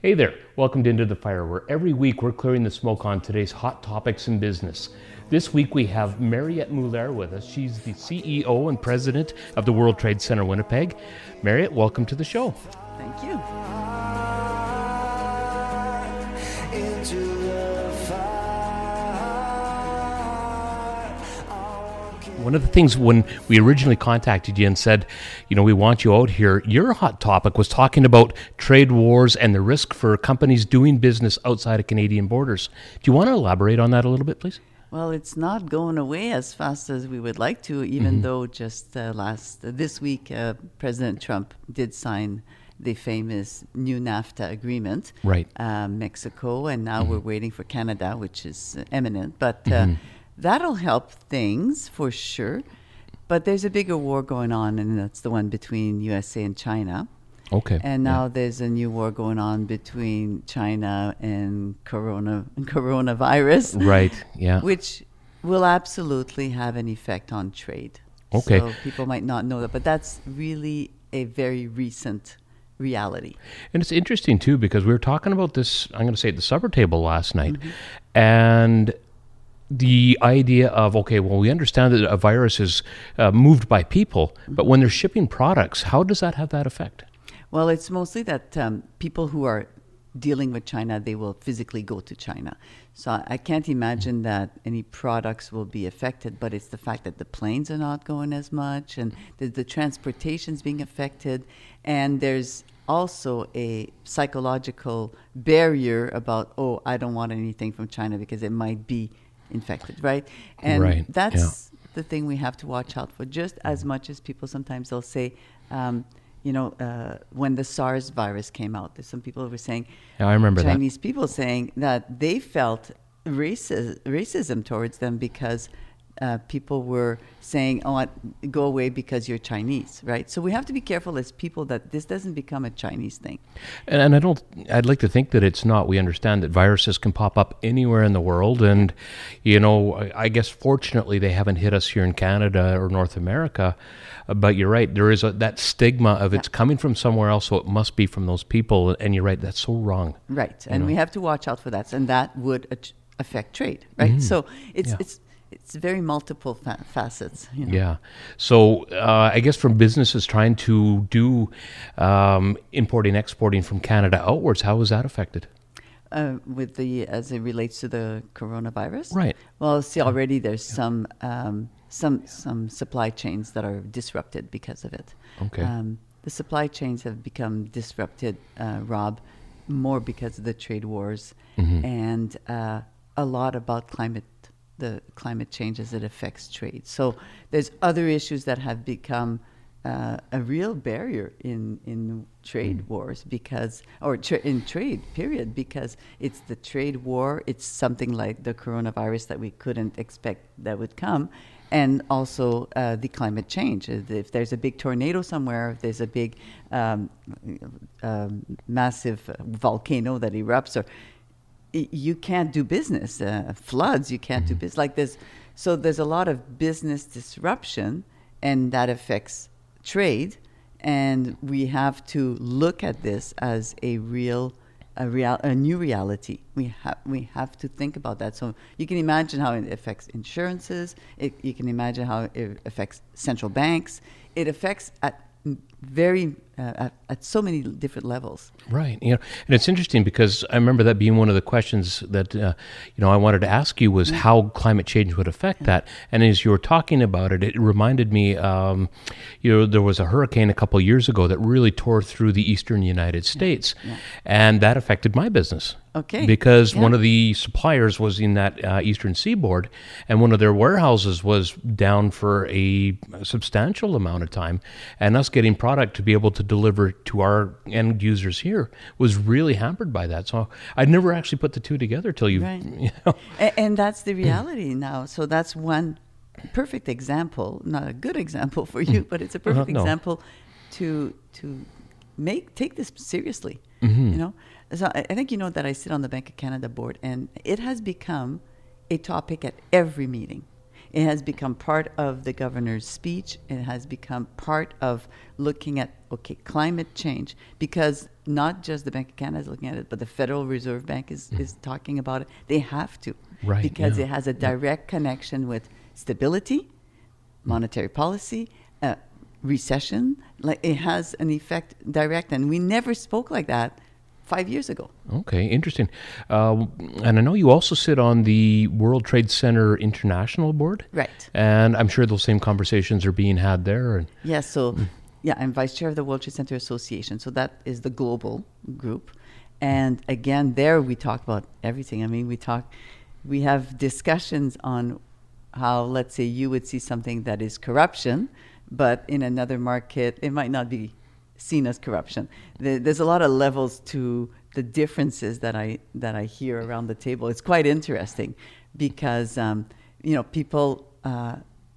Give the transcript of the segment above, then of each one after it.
Hey there, welcome to Into the Fire, where every week we're clearing the smoke on today's hot topics in business. This week we have Mariette Mulaire with us. She's the CEO and president of the World Trade Center Winnipeg. Mariette, welcome to the show. Thank you. One of the things when we originally contacted you and said, you know, we want you out here, your hot topic was talking about trade wars and the risk for companies doing business outside of Canadian borders. Do you want to elaborate on that a little bit, please? Well, it's not going away as fast as we would like to, even mm-hmm. though just uh, last uh, this week uh, President Trump did sign the famous new NAFTA agreement, right? Uh, Mexico, and now mm-hmm. we're waiting for Canada, which is imminent. But uh, mm-hmm that'll help things for sure. But there's a bigger war going on, and that's the one between USA and China. Okay. And now yeah. there's a new war going on between China and corona and coronavirus. Right. Yeah. Which will absolutely have an effect on trade. Okay. So people might not know that, but that's really a very recent reality. And it's interesting too because we were talking about this. I'm going to say at the supper table last night, mm-hmm. and the idea of okay, well, we understand that a virus is uh, moved by people, but when they're shipping products, how does that have that effect? Well, it's mostly that um, people who are dealing with China, they will physically go to China. So I can't imagine that any products will be affected, but it's the fact that the planes are not going as much and the, the transportation's being affected. And there's also a psychological barrier about, oh, I don't want anything from China because it might be infected, right? And right. that's yeah. the thing we have to watch out for. Just as much as people sometimes they'll say, um, you know, uh, when the SARS virus came out, there's some people were saying, yeah, I remember Chinese that. people saying that they felt racism towards them because uh, people were saying, "Oh, go away because you're Chinese," right? So we have to be careful as people that this doesn't become a Chinese thing. And, and I don't. I'd like to think that it's not. We understand that viruses can pop up anywhere in the world, and you know, I, guess fortunately they haven't hit us here in Canada or North America. But you're right. There is a, that stigma of it's yeah. coming from somewhere else, so it must be from those people. And you're right. That's so wrong. Right, and know? we have to watch out for that, and that would affect trade. Right. Mm. So it's yeah. it's it's very multiple fa- facets. You know? Yeah. So uh, I guess from businesses trying to do um, importing, exporting from Canada outwards, how was that affected? Uh, with the as it relates to the coronavirus, right? Well, see, already there's yeah. some um, some some supply chains that are disrupted because of it. Okay. Um, the supply chains have become disrupted, uh, Rob, more because of the trade wars mm-hmm. and uh, a lot about climate the climate change as it affects trade. So there's other issues that have become uh, a real barrier in in trade mm. wars because or tra- in trade period because it's the trade war. It's something like the coronavirus that we couldn't expect that would come. And also uh, the climate change. If there's a big tornado somewhere, if there's a big, um, uh, massive volcano that erupts, or you can't do business. Uh, floods, you can't mm-hmm. do business. Like this, so there's a lot of business disruption, and that affects trade. And we have to look at this as a real, a real, a new reality. We have we have to think about that. So you can imagine how it affects insurances. It, you can imagine how it affects central banks. It affects at very uh, at, at, so many different levels. Right. You know, and it's interesting because I remember that being one of the questions that uh, you know I wanted to ask you was mm-hmm. how climate change would affect that. And as you were talking about it, it reminded me. Um, you know, there was a hurricane a couple years ago that really tore through the eastern United States, yeah. Yeah. and that affected my business. Okay. Because yeah. one of the suppliers was in that uh, eastern seaboard, and one of their warehouses was down for a substantial amount of time, and us getting product to be able to deliver to our end users here was really hampered by that. So I'd never actually put the two together till you. Right. You know. and, and that's the reality now. So that's one perfect example, not a good example for you, but it's a perfect uh-huh, no. example to to make take this seriously. Mm-hmm. You know, so I, I think you know that I sit on the Bank of Canada board, and it has become a topic at every meeting. It has become part of the governor's speech. It has become part of looking at okay climate change because not just the Bank of Canada is looking at it, but the Federal Reserve Bank is, is talking about it. They have to, Right, Because yeah. it has a direct connection with stability, monetary policy, uh, recession. Like it has an effect direct, and we never spoke like that five years ago. Okay, interesting. Uh, and I know you also sit on the World Trade Center International Board. Right. And I'm sure those same conversations are being had there. And Yeah, so yeah, I'm vice chair of the World Trade Center Association. So that is the global group. And again, there we talk about everything. I mean, we talk, we have discussions on how, let's say, you would see something that is corruption, but in another market, it might not be seen as corruption. There's a lot of levels to the differences that I that I hear around the table. It's quite interesting because um, you know people uh,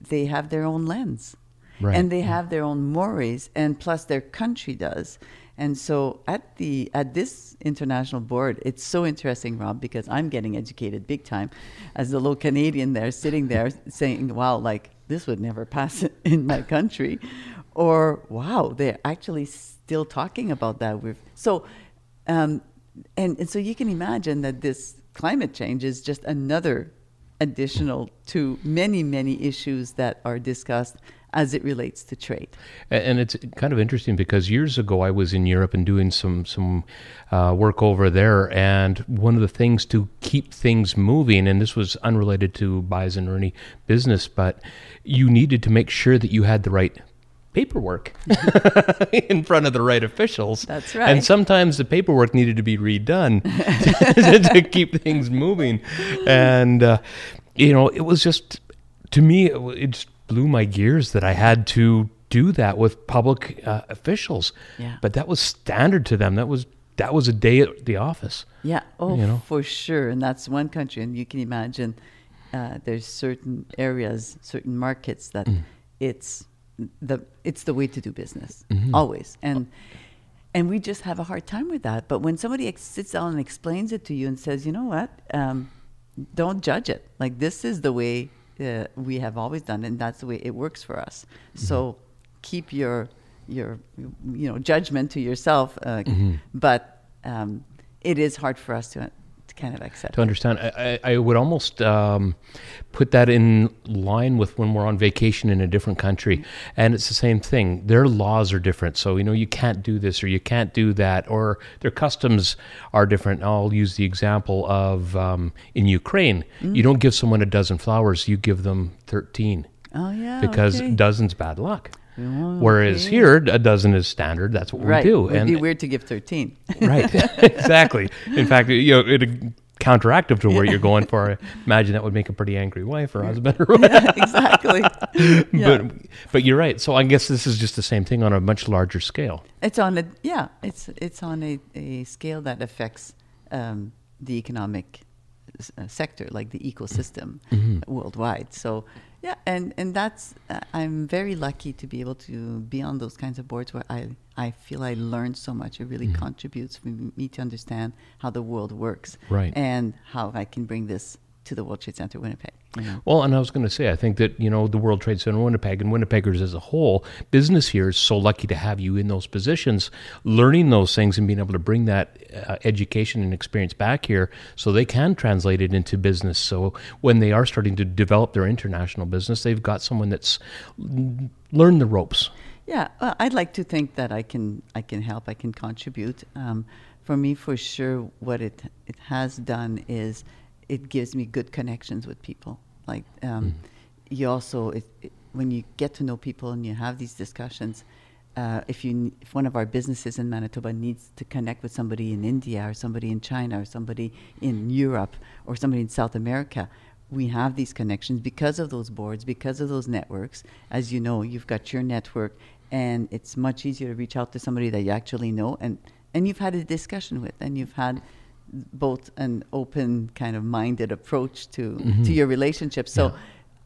they have their own lens Right. and they have their own mores and plus their country does and so at the at this international board it's so interesting rob because i'm getting educated big time as a little canadian there sitting there saying wow like this would never pass in my country or wow they're actually still talking about that with so um, and, and so you can imagine that this climate change is just another additional to many many issues that are discussed as it relates to trade. And it's kind of interesting because years ago I was in Europe and doing some some uh, work over there, and one of the things to keep things moving, and this was unrelated to Bison or any business, but you needed to make sure that you had the right paperwork in front of the right officials. That's right. And sometimes the paperwork needed to be redone to, to keep things moving, and uh, you know it was just to me it, it just blew my gears that I had to do that with public uh, officials. Yeah. But that was standard to them. That was that was a day at the office. Yeah, oh, You know? for sure. And that's one country. And you can imagine uh, there's certain areas, certain markets that Mm. it's the it's the way to do business Mm-hmm. always. And and we just have a hard time with that. But when somebody ex- sits down and explains it to you and says, you know what, um, don't judge it. Like this is the way uh, we have always done, it, and that's the way it works for us. Mm-hmm. So keep your your you know judgment to yourself. Uh, Mm-hmm. But um, it is hard for us to to kind of accept. to understand. I, I I would almost um, put that in line with when we're on vacation in a different country, and it's the same thing. Their laws are different, so you know you can't do this or you can't do that, or their customs are different. I'll use the example of um, in Ukraine, you don't give someone a dozen flowers, you give them thirteen Oh yeah, because okay. dozens bad luck. Oh, Whereas okay. here, a dozen is standard. That's what right, we do. it'd be weird to give thirteen. right exactly in fact you know it counteractive to where you're going for I imagine that would make a pretty angry wife or husband or whatever. exactly. Yeah. but but you're right so i guess this is just the same thing on a much larger scale It's on a yeah. It's it's on a, a scale that affects um, the economic s- uh, sector, like the ecosystem worldwide. So yeah, and and that's uh, I'm very lucky to be able to be on those kinds of boards where I I feel I learn so much. It really contributes for me to understand how the world works, Right. and how I can bring this to the World Trade Center Winnipeg. Know? well and i was going to say i think that you know the world trade center winnipeg and winnipeggers as a whole business here is so lucky to have you in those positions learning those things and being able to bring that uh, education and experience back here so they can translate it into business so when they are starting to develop their international business they've got someone that's learned the ropes Yeah, well, I'd like to think that I can I can help. I can contribute. Um, for me, for sure, what it it has done is it gives me good connections with people. Like um, you also, it, it, when you get to know people and you have these discussions, uh, if you if one of our businesses in Manitoba needs to connect with somebody in India or somebody in China or somebody in Europe or somebody in South America, we have these connections because of those boards, because of those networks. As you know, you've got your network, and it's much easier to reach out to somebody that you actually know and and you've had a discussion with, and you've had both an open kind of minded approach to to your relationship. So,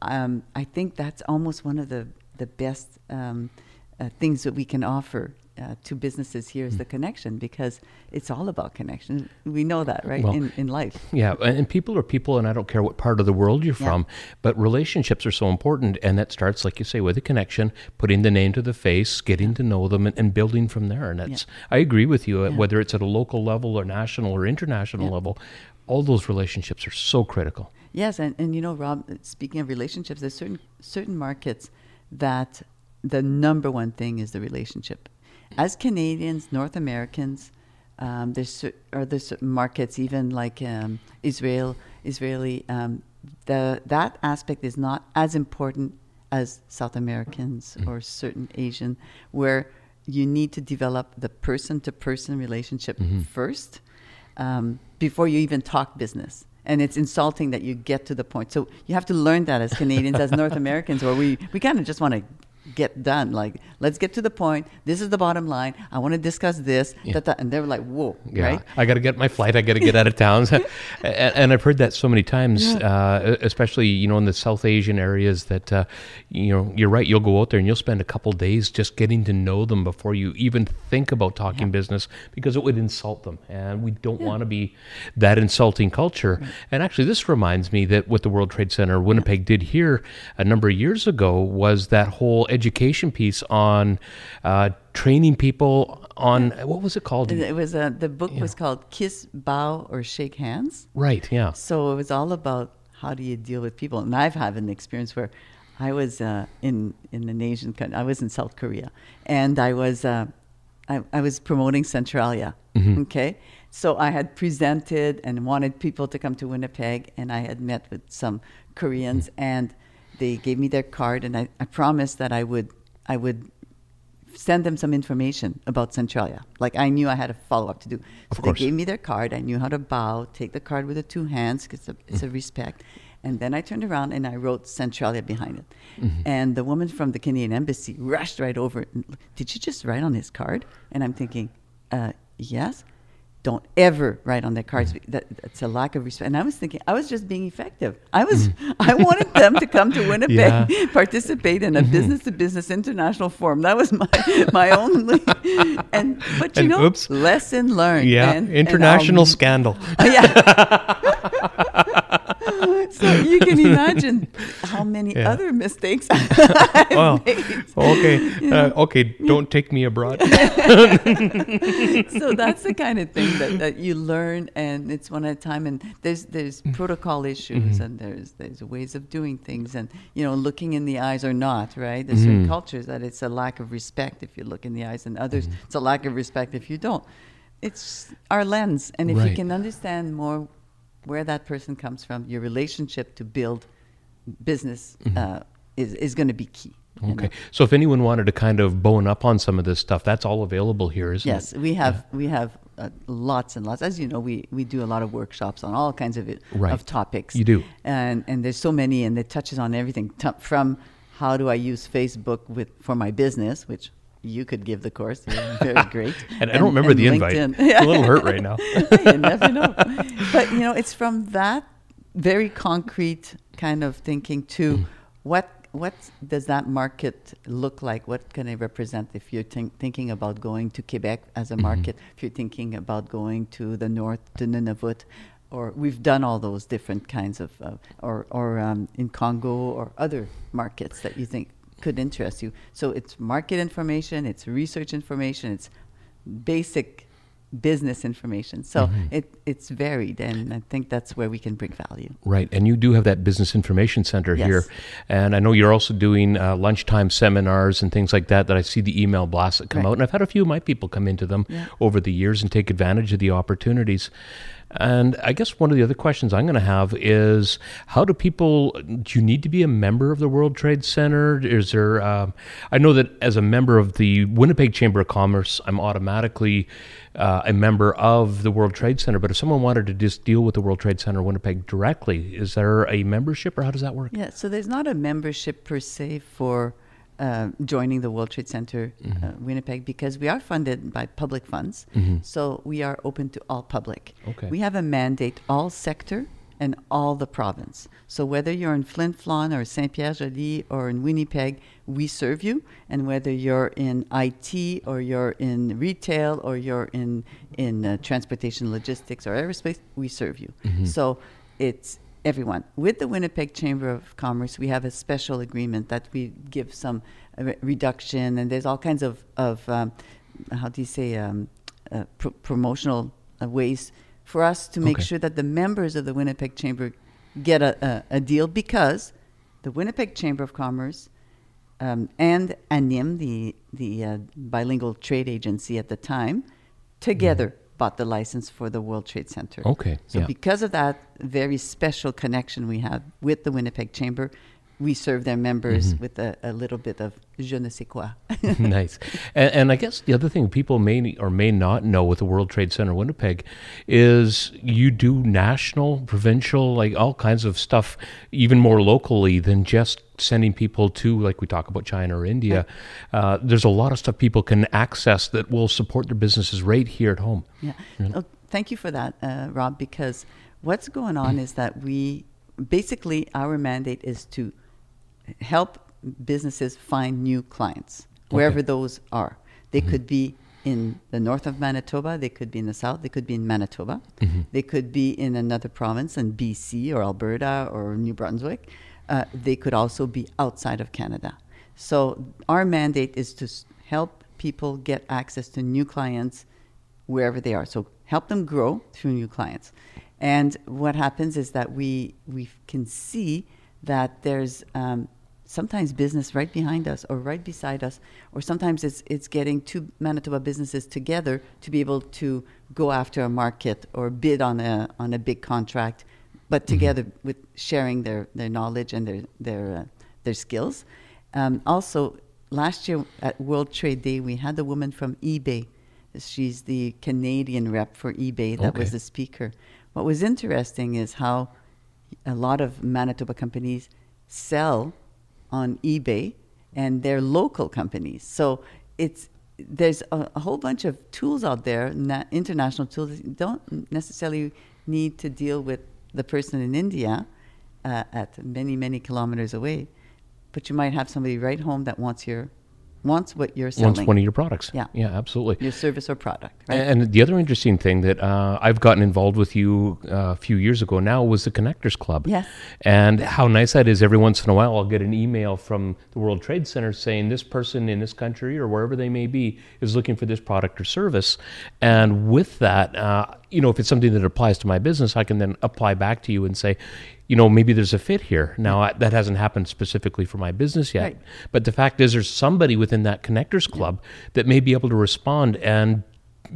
um, I think that's almost one of the the best um, uh, things that we can offer uh, to businesses here is the connection because it's all about connection. We know that, right? Well, in, in life. Yeah, and, people are people, and I don't care what part of the world you're Yeah. from, but relationships are so important, and that starts, like you say, with a connection, putting the name to the face, getting to know them, and, and building from there. And that's, I agree with you, uh, Yeah. whether it's at a local level or national or international Yeah. level, all those relationships are so critical. Yes, and, and you know, Rob, speaking of relationships, there's certain certain markets that the number one thing is the relationship. As Canadians, North Americans, um, there's cer- are there certain markets, even like um, Israel, Israeli, um, the that aspect is not as important as South Americans or certain Asian, where you need to develop the person-to-person relationship first um, before you even talk business. And it's insulting that you get to the point. So you have to learn that as Canadians, as North Americans, where we, we kind of just want to get done. Like, let's get to the point. This is the bottom line. I want to discuss this. Yeah. da, da. And they're like, whoa, Yeah, right? I got to get my flight. I got to get out of town, and, and I've heard that so many times, uh, especially you know in the South Asian areas. That uh, you know, you're right. You'll go out there and you'll spend a couple days just getting to know them before you even think about talking business because it would insult them, and we don't want to be that insulting culture. And actually, this reminds me that what the World Trade Center Winnipeg did here a number of years ago was that whole education piece on uh, training people on what was it called? It was uh, the book was called Kiss, Bow, or Shake Hands. Right. Yeah. So it was all about how do you deal with people. And I've had an experience where I was uh, in in an Asian country. I was in South Korea, and I was uh, I, I was promoting Centralia. Okay, so I had presented and wanted people to come to Winnipeg, and I had met with some Koreans, and they gave me their card, and I, I promised that I would I would send them some information about Centralia. Like I knew I had a follow up to do. Of So course. they gave me their card. I knew how to bow, take the card with the two hands because it's, a- it's a respect. And then I turned around and I wrote Centralia behind it. And the woman from the Canadian embassy rushed right over. and, Did you just write on his card? And I'm thinking, uh, yes. Don't ever write on their cards. That, that's a lack of respect. And I was thinking, I was just being effective. I was, I mm-hmm. wanted them to come to Winnipeg, Yeah. participate in a mm-hmm. business to business international forum. That was my my only. And but you And know, oops. lesson learned. Yeah. and- and International I'll- scandal. yeah. so you can imagine how many Yeah. other mistakes I've Well, made. okay. Uh, okay. Don't take me abroad. so that's the kind of thing that, that you learn and it's one at a time and there's there's mm. protocol issues mm-hmm. and there's there's ways of doing things and you know looking in the eyes or not right there's certain mm-hmm. cultures that it's a lack of respect if you look in the eyes and others mm-hmm. it's a lack of respect if you don't it's our lens and if you can understand more where that person comes from your relationship to build business uh, is, is going to be key you know? Okay. So if anyone wanted to kind of bone up on some of this stuff, that's all available here, isn't Yes, it? Yes, we have we have uh, lots and lots. As you know, we, we do a lot of workshops on all kinds of Right. of topics. You do. and and there's so many, and it touches on everything t- from how do I use Facebook with for my business, which you could give the course. Very great. And I don't remember the invite. It's a little hurt right now. you never know. But you know, it's from that very concrete kind of thinking to Mm. what what does that market look like? What can it represent if you're think, thinking about going to Quebec as Mm-hmm. a market? If you're thinking about going to the north to Nunavut, or we've done all those different kinds of, uh, or or um, in Congo or other markets that you think could interest you. So it's market information, it's research information, it's basic business information. So Mm-hmm. it, it's varied, and I think that's where we can bring value. Right. And you do have that business information center Yes. here. And I know you're also doing uh, lunchtime seminars and things like that, that I see the email blasts that come Right. out. And I've had a few of my people come into them Yeah. over the years and take advantage of the opportunities. And I guess one of the other questions I'm going to have is how do people, do you need to be a member of the World Trade Center? Is there, um, I know that as a member of the Winnipeg Chamber of Commerce, I'm automatically uh, a member of the World Trade Center. But if someone wanted to just deal with the World Trade Center Winnipeg directly, is there a membership or how does that work? Yeah, so there's not a membership per se for uh, joining the World Trade Center uh, Winnipeg because we are funded by public funds. So we are open to all public. Okay. We have a mandate, all sector and all the province. So whether you're in Flin Flon or Saint Pierre Jolys or in Winnipeg, we serve you. And whether you're in IT or you're in retail or you're in in uh, transportation, logistics, or aerospace, we serve you. So it's everyone. With the Winnipeg Chamber of Commerce, we have a special agreement that we give some uh, re- reduction, and there's all kinds of of um, how do you say um, uh, pr- promotional uh, ways for us to make Okay. sure that the members of the Winnipeg Chamber get a, a, a deal because the Winnipeg Chamber of Commerce um, and ANIM, the the uh, bilingual trade agency at the time, together bought the license for the World Trade Center. Okay, So yeah. because of that very special connection we have with the Winnipeg Chamber, we serve their members Mm-hmm. with a, a little bit of je ne sais quoi. nice. And, and I guess the other thing people may or may not know with the World Trade Center Winnipeg is you do national, provincial, like all kinds of stuff, even more locally than just sending people to, like we talk about China or India. Uh, there's a lot of stuff people can access that will support their businesses right here at home. Yeah. Oh, thank you for that, uh, Rob, because what's going on is that we basically, our mandate is to help businesses find new clients, wherever those are. They could be in the north of Manitoba, they could be in the south, they could be in Manitoba, they could be in another province in BC or Alberta or New Brunswick. Uh, they could also be outside of Canada. So, our mandate is to help people get access to new clients wherever they are. So help them grow through new clients. And what happens is that we we can see that there's um, sometimes business right behind us or right beside us, or sometimes it's it's getting two Manitoba businesses together to be able to go after a market or bid on a on a big contract, but together with sharing their their knowledge and their their uh, their skills. Um, also, last year at World Trade Day, we had a woman from eBay. She's the Canadian rep for eBay that was the speaker. What was interesting is how a lot of Manitoba companies sell on eBay and they're local companies. So it's there's a, a whole bunch of tools out there, na- international tools. that don't necessarily need to deal with the person in India uh, at many many kilometers away, but you might have somebody right home that wants your wants what you're selling, Once one of your products. Yeah. Yeah, absolutely. your service or product. Right? And the other interesting thing that uh, I've gotten involved with you uh, a few years ago now was the Connectors Club. Yes. And how nice that is. Every once in a while, I'll get an email from the World Trade Center saying this person in this country or wherever they may be is looking for this product or service. And with that, uh, you know, if it's something that applies to my business, I can then apply back to you and say, you know, maybe there's a fit here. Now, I, that hasn't happened specifically for my business yet. Right. But the fact is, there's somebody within that Connectors Club that may be able to respond and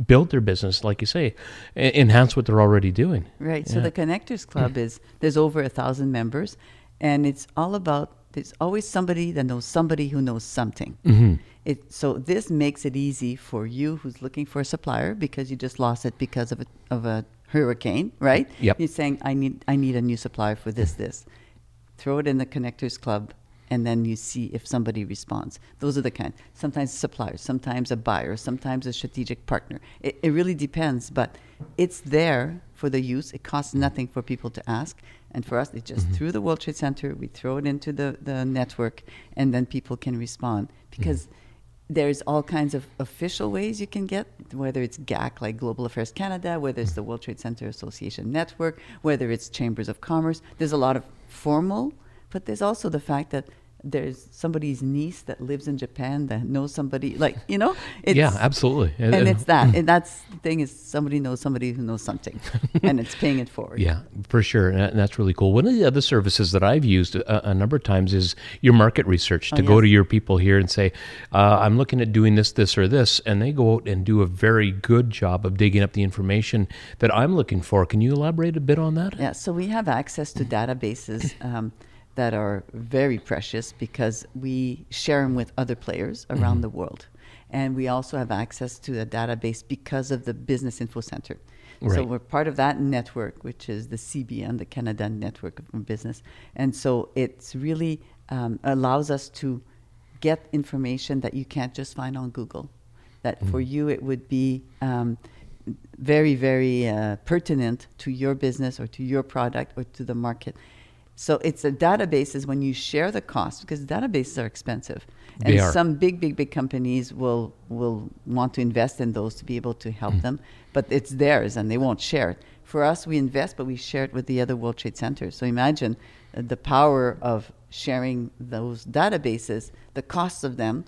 build their business, like you say, enhance what they're already doing. Right. So the Connectors Club is there's over a thousand members, and it's all about there's always somebody that knows somebody who knows something. Mm-hmm. It so this makes it easy for you who's looking for a supplier because you just lost it because of a of a hurricane, right? Yep. You're saying I need I need a new supplier for this this. Throw it in the Connectors Club. And then you see if somebody responds. Those are the kind. Sometimes suppliers, sometimes a buyer, sometimes a strategic partner. It, it really depends, but it's there for the use. It costs nothing for people to ask. And for us, it's just mm-hmm. through the World Trade Center, we throw it into the, the network, and then people can respond. Because there's all kinds of official ways you can get, whether it's GAC, like Global Affairs Canada, whether it's the World Trade Center Association Network, whether it's Chambers of Commerce. There's a lot of formal, but there's also the fact that there's somebody's niece that lives in Japan that knows somebody, like, you know? It's, yeah, absolutely. And it's that. And that's the thing is somebody knows somebody who knows something, and it's paying it forward. Yeah, for sure. And that's really cool. One of the other services that I've used a, a number of times is your market research to Oh, go to your people here and say, uh, I'm looking at doing this, this, or this. And they go out and do a very good job of digging up the information that I'm looking for. Can you elaborate a bit on that? Yeah, so we have access to databases um, that are very precious because we share them with other players around the world. And we also have access to a database because of the Business Info Center. Right. So we're part of that network, which is the CBN, the Canada Network of Business. And so it's really um, allows us to get information that you can't just find on Google. That for you it would be um, very, very uh, pertinent to your business or to your product or to the market. So it's a databases when you share the cost because databases are expensive, and They are. some big, big, big companies will will want to invest in those to be able to help them, but it's theirs and they won't share it. For us, we invest, but we share it with the other World Trade Centers. So imagine uh, the power of sharing those databases, the costs of them,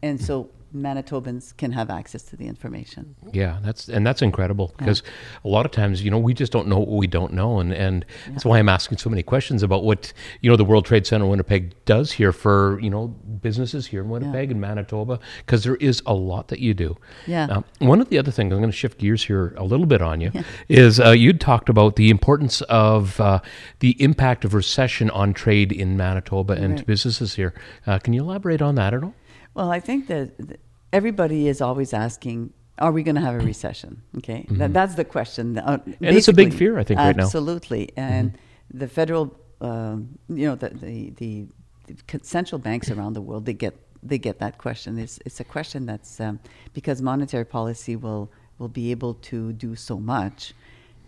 and so Manitobans can have access to the information. Yeah, that's and that's incredible because a lot of times, you know, we just don't know what we don't know, and and that's why I'm asking so many questions about what you know the World Trade Center Winnipeg does here for you know businesses here in Winnipeg and Manitoba because there is a lot that you do. Yeah. Um, one of the other things I'm going to shift gears here a little bit on you is uh, you talked about the importance of uh, the impact of recession on trade in Manitoba and Right. businesses here. Uh, can you elaborate on that at all? Well, I think that everybody is always asking, are we going to have a recession? Okay, that, that's the question. Uh, Mm-hmm. And it's a big fear, I think, right now. Mm-hmm. Absolutely, and the federal, um, you know, the the, the the central banks around the world, they get they get that question. It's it's a question that's um, because monetary policy will will be able to do so much.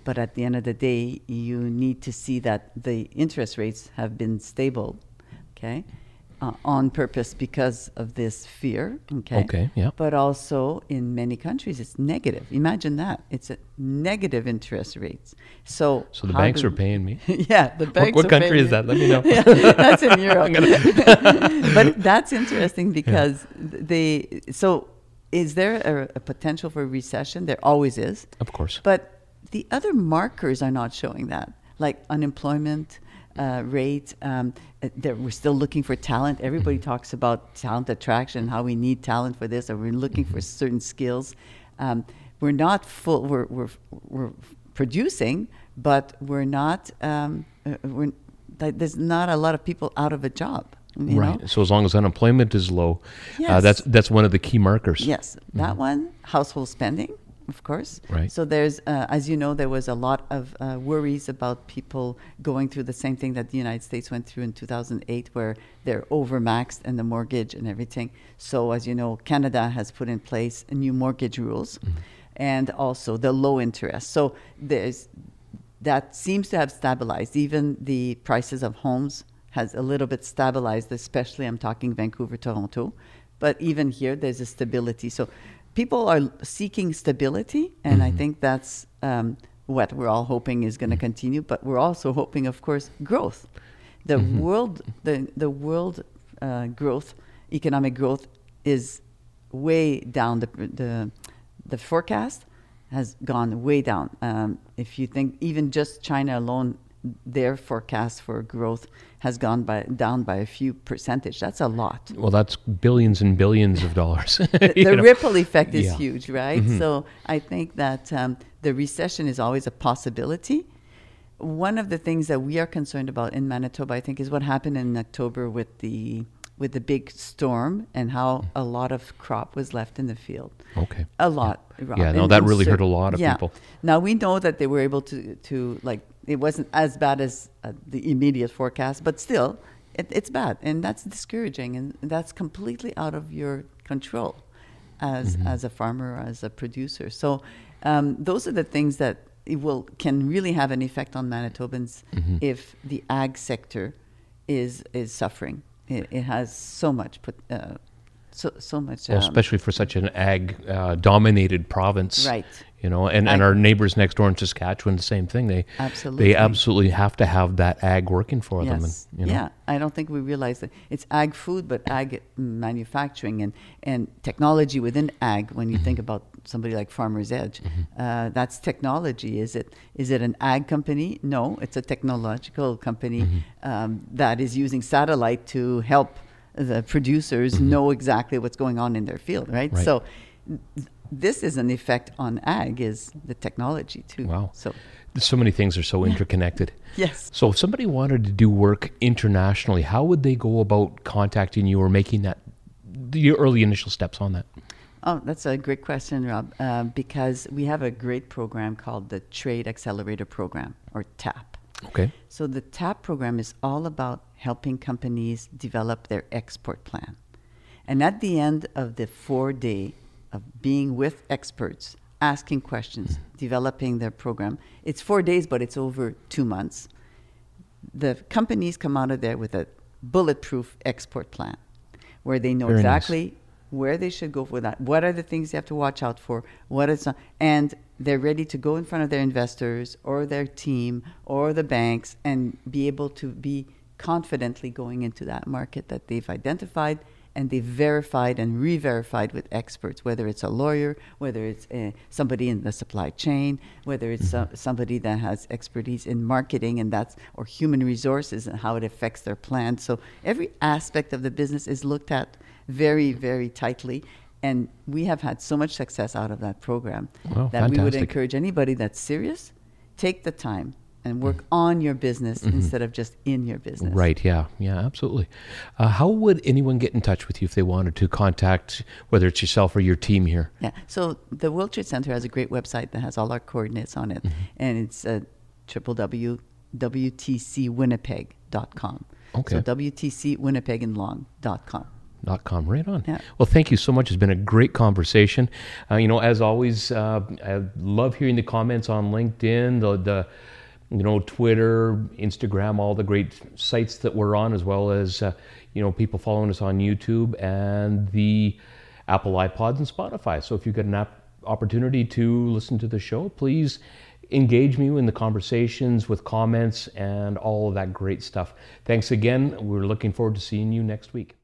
But at the end of the day, you need to see that the interest rates have been stable, okay, uh, on purpose because of this fear, okay. Okay, yeah. But also in many countries, it's negative. Imagine that it's a negative interest rates. So, So the banks do- are paying me. yeah, the banks. what are country is that? Let me know. Yeah, that's in Europe. but that's interesting because they. So, is there a, a potential for recession? There always is. Of course. But the other markers are not showing that, like unemployment uh, rate. Um, uh, that we're still looking for talent. Everybody talks about talent attraction, how we need talent for this, or we're looking for certain skills. Um, we're not full. We're, we're we're producing, but we're not. Um, uh, we're there's not a lot of people out of a job. You right. Know? So as long as unemployment is low, uh, Yes. that's that's one of the key markers. Yes, that one, household spending, of course. Right. So there's, uh, as you know, there was a lot of uh, worries about people going through the same thing that the United States went through in 2008, where they're overmaxed and the mortgage and everything. So as you know, Canada has put in place new mortgage rules, and also the low interest. So there's that seems to have stabilized. Even the prices of homes has a little bit stabilized, especially I'm talking Vancouver, Toronto. But even here, there's a stability. So people are seeking stability, and I think that's um, what we're all hoping is going to continue. But we're also hoping, of course, growth. The world, the the world uh, growth, economic growth, is way down the the the forecast has gone way down. Um, if you think even just China alone, their forecast for growth has gone by down by a few percentage. That's a lot. Well, that's billions and billions of dollars. The, the ripple effect is Yeah. huge, right? So I think that um, the recession is always a possibility. One of the things that we are concerned about in Manitoba, I think, is what happened in October with the with the big storm and how a lot of crop was left in the field. Okay. A lot. Rob. Yeah, no, And- that and really cer- hurt a lot of yeah. people. Now we know that they were able to to like it wasn't as bad as uh, the immediate forecast, but still, it, it's bad, and that's discouraging, and that's completely out of your control as Mm-hmm. as a farmer, as a producer. So um, those are the things that it will can really have an effect on Manitobans Mm-hmm. if the ag sector is is suffering. It, it has so much put. Uh, so, so much. Well, um, especially for such an ag-dominated province, Right. You know, and, and I- our neighbors next door in Saskatchewan, the same thing. They Absolutely. they absolutely have to have that ag working for them. Yes. And, you know, Yeah, I don't think we realize that it's ag food, but ag manufacturing and, and technology within ag. When you Mm-hmm. think about somebody like Farmer's Edge, uh, that's technology. Is it is it an ag company? No, it's a technological company Mm-hmm. um, that is using satellite to help the producers know exactly what's going on in their field. Right. Mm-hmm. Right. So. Th- This is an effect on ag is the technology too. Wow. So so many things are so interconnected. yes. So if somebody wanted to do work internationally, how would they go about contacting you or making that the early initial steps on that? Oh, that's a great question, Rob. Uh, because we have a great program called the Trade Accelerator Program, or TAP. Okay. So the TAP program is all about helping companies develop their export plan. And at the end of the four day of being with experts asking questions, developing their program. It's four days, but it's over two months. The companies come out of there with a bulletproof export plan where they know Very nice. exactly where they should go for that. What are the things they have to watch out for? What is not, and they're ready to go in front of their investors or their team or the banks and be able to be confidently going into that market that they've identified and they've verified and re-verified with experts, whether it's a lawyer, whether it's uh, somebody in the supply chain, whether it's Mm-hmm. so- somebody that has expertise in marketing and that's or human resources and how it affects their plan. So every aspect of the business is looked at very, very tightly. And we have had so much success out of that program Wow, that we would encourage anybody that's serious, take the time and work Mm-hmm. on your business instead of just in your business. Right. Yeah. Yeah. Absolutely. Uh, how would anyone get in touch with you if they wanted to contact whether it's yourself or your team here? Yeah. So the World Trade Center has a great website that has all our coordinates on it, Mm-hmm. and it's uh, www.wtcwinnipeg.com. Okay. So WTCWinnipegandLong.com. Dot com. Right on. Yeah. Well, thank you so much. It's been a great conversation. Uh, you know, as always, uh, I love hearing the comments on LinkedIn, the, the you know Twitter, Instagram, all the great sites that we're on, as well as uh, you know people following us on YouTube and the Apple iPods and Spotify. So if you get an app opportunity to listen to the show, please engage me in the conversations with comments and all of that great stuff. Thanks again. We're looking forward to seeing you next week.